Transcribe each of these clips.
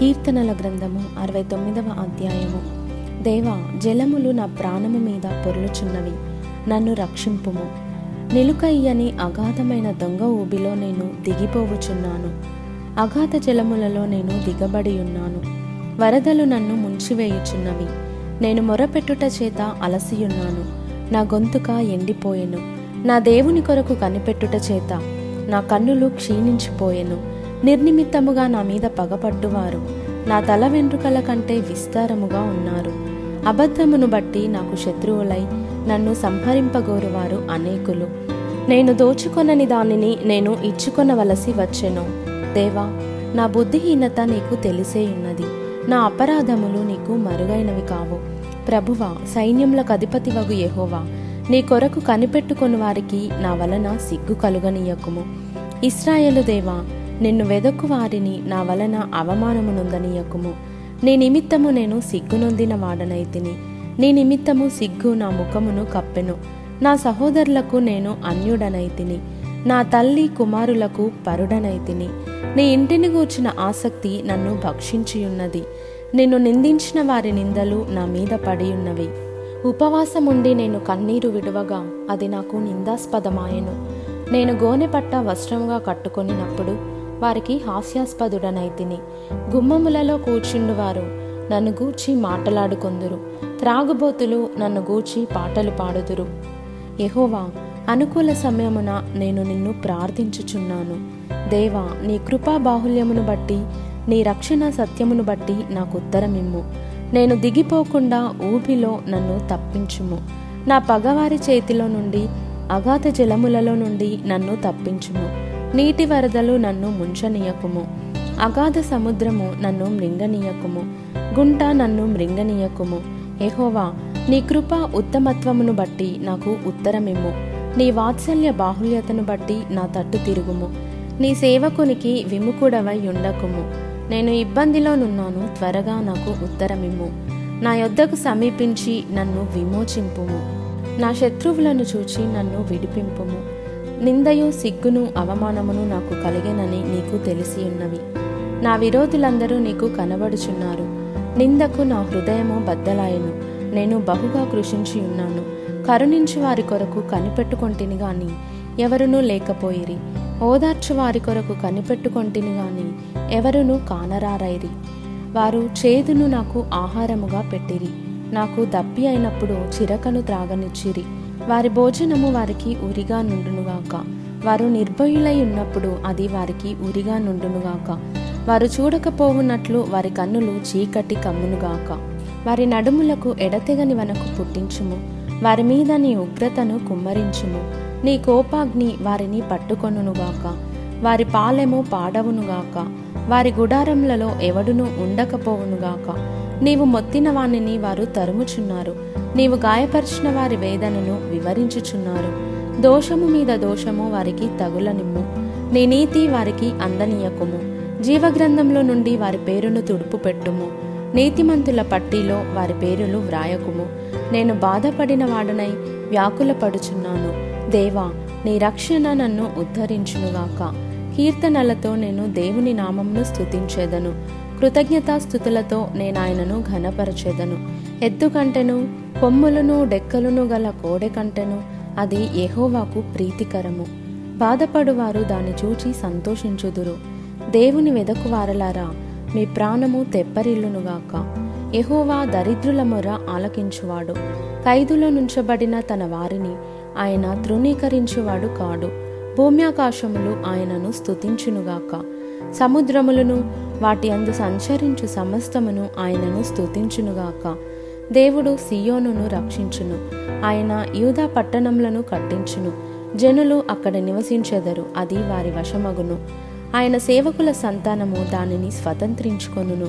కీర్తనల గ్రంథము అరవై తొమ్మిదవ అధ్యాయము. దేవా జలములు నా ప్రాణము మీద పొర్లుచున్నవి నన్ను రక్షింపుము. నిలుకయ్యని అగాధమైన దొంగ ఊబిలో నేను దిగిపోవుచున్నాను. అగాధ జలములలో నేను దిగబడి ఉన్నాను. వరదలు నన్ను ముంచివేయుచున్నవి. నేను మొరపెట్టుట చేత అలసియున్నాను. నా గొంతుక ఎండిపోయెను. నా దేవుని కొరకు కనిపెట్టుట చేత నా కన్నులు క్షీణించిపోయెను. నిర్నిమిత్తముగా నా మీద పగపట్టువారు. నా తల వెంట్రుకల కంటే విస్తారముగా ఉన్నారు. అబద్ధమును బట్టి నాకు శత్రువులై నన్ను సంహరింపగోరువారు అనేకులు. నేను దోచుకొనని దానిని నేను ఇచ్చుకొనవలసి వచ్చెను. దేవా నా బుద్ధిహీనత నీకు తెలిసేయున్నది నా అపరాధములు నీకు మరుగైనవి కావు. ప్రభువా సైన్యములకు అధిపతివగు ఎహోవా నీ కొరకు కనిపెట్టుకొని వారికి నా వలన సిగ్గు కలుగనీయకుము. ఇస్రాయేలు దేవా నిన్ను వెదక్కు వారిని నా వలన అవమానమునుందనీయకుము. నీ నిమిత్తము నేను సిగ్గునొందిన వాడనైతిని నీ నిమిత్తము సిగ్గు నా ముఖమును కప్పెను. నా సహోదరులకు నేను అన్యుడనైతిని నా తల్లి కుమారులకు పరుడనైతిని నీ ఇంటిని గూర్చిన ఆసక్తి నన్ను భక్షించియున్నది. నిన్ను నిందించిన వారి నిందలు నా మీద పడియున్నవి. ఉపవాసముండి నేను కన్నీరు విడువగా అది నాకు నిందాస్పదమాయను. నేను గోనెపట్ట వస్త్రంగా కట్టుకొనినప్పుడు వారికి హాస్యాస్పదుడనైతిని గుమ్మములలో కూర్చుండువారు. నన్ను గూర్చి మాటలాడుకొందురు. త్రాగుబోతులు నన్ను గూర్చి పాటలు పాడుదురు. యహోవా అనుకూల సమయమున నేను నిన్ను ప్రార్థించుచున్నాను. దేవా నీ కృపా బాహుల్యమును బట్టి నీ రక్షణ సత్యమును బట్టి నాకు ఉత్తరమిమ్ము నేను దిగిపోకుండా ఊపిలో నన్ను తప్పించుము. నా పగవారి చేతిలో నుండి అగాధ జలములలో నుండి నన్ను తప్పించుము. నీటి వరదలు నన్ను ముంచనీయకుము. అగాధ సముద్రము నన్ను మృంగనీయకుము. గుంట నన్ను మృంగనీయకుము. ఎహోవా నీ కృప ఉత్తమత్వమును బట్టి నాకు ఉత్తరమిమ్ము. నీ వాత్సల్య బాహుల్యతను బట్టి నా తట్టు తిరుగుము. నీ సేవకునికి విముకుడవై ఉండకుము. నేను ఇబ్బందిలోనున్నాను త్వరగా నాకు ఉత్తరమిమ్ము. నా యొద్దకు సమీపించి నన్ను విమోచింపుము. నా శత్రువులను చూచి నన్ను విడిపింపుము. నిందయు సిగ్గును అవమానమును నాకు కలిగేనని నీకు తెలిసి ఉన్నవి. నా విరోధులందరూ నీకు కనబడుచున్నారు. నిందకు నా హృదయము బద్దలాయను. నేను బహుగా కృషించి ఉన్నాను. కరుణించి వారి కొరకు కనిపెట్టుకొంటిని గాని ఎవరునూ లేకపోయిరి. ఓదార్చు వారి కొరకు కనిపెట్టుకొంటిని గాని ఎవరునూ కానరారైరి. వారు చేదును నాకు ఆహారముగా పెట్టిరి. నాకు దప్పి అయినప్పుడు చిరకను త్రాగనిచ్చిరి. వారి భోజనము వారికి ఉరిగా నుండునుగాక. వారు నిర్భయులై ఉన్నప్పుడు అది వారికి ఉరిగా నుండునుగాక. వారు చూడకపోవున్నట్లు వారి కన్నులు చీకటి కమ్మునుగాక. వారి నడుములకు ఎడతెగని వనకు పుట్టించుము. వారి మీద నీ ఉగ్రతను కుమ్మరించుము. నీ కోపాగ్ని వారిని పట్టుకొనుగాక వారి పాలెము పాడవునుగాక. వారి గుడారములలో ఎవడును ఉండకపోవునుగాక. నీవు మొత్తిన వాణిని వారు తరుముచున్నారు. నీవు గాయపరిచిన వారి వేదనను వివరించుచున్నారు. దోషము మీద దోషము వారికి తగులనిమ్ము. నీ నీతి వారికి అందనీయకుము. జీవగ్రంథంలో నుండి వారి పేరును తుడుపు పెట్టుము. నీతిమంతుల పట్టీలో వారి పేరులు వ్రాయకుము. నేను బాధపడిన వాడనై వ్యాకులపడుచున్నాను. దేవా నీ రక్షణ నన్ను ఉద్ధరించునుగాక. కీర్తనలతో నేను దేవుని నామంను స్థుతించేదను కృతజ్ఞతాస్థుతులతో నేను ఆయనను ఘనపరచేదను. ఎద్దుకంటెను కొమ్ములను డెక్కలను గల కోడె కంటెను అది ఎహోవాకు ప్రీతికరము. బాధపడువారు దాన్ని చూచి సంతోషించుదురు. దేవుని వెదకువారలారా మీ ప్రాణము తెప్పరిల్లునుగాక. ఎహోవా దరిద్రుల మొర ఆలకించువాడు. ఖైదులో నుంచబడిన తన వారిని ఆయన తృణీకరించువాడు కాడు. భూమ్యాకాశములు ఆయనను స్తుతించునుగాక. సముద్రములను వాటి అందు సంచరించు సమస్తమును ఆయనను స్తుతించునుగాక. దేవుడు సియోనును రక్షించును. ఆయన యూదా పట్టణములను కట్టించును. జనులు అక్కడ నివసించెదరు అది వారి వశమగును. ఆయన సేవకుల సంతానము దానిని స్వతంత్రించుకొనును.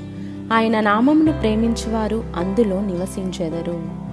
ఆయన నామమును ప్రేమించువారు అందులో నివసించెదరు.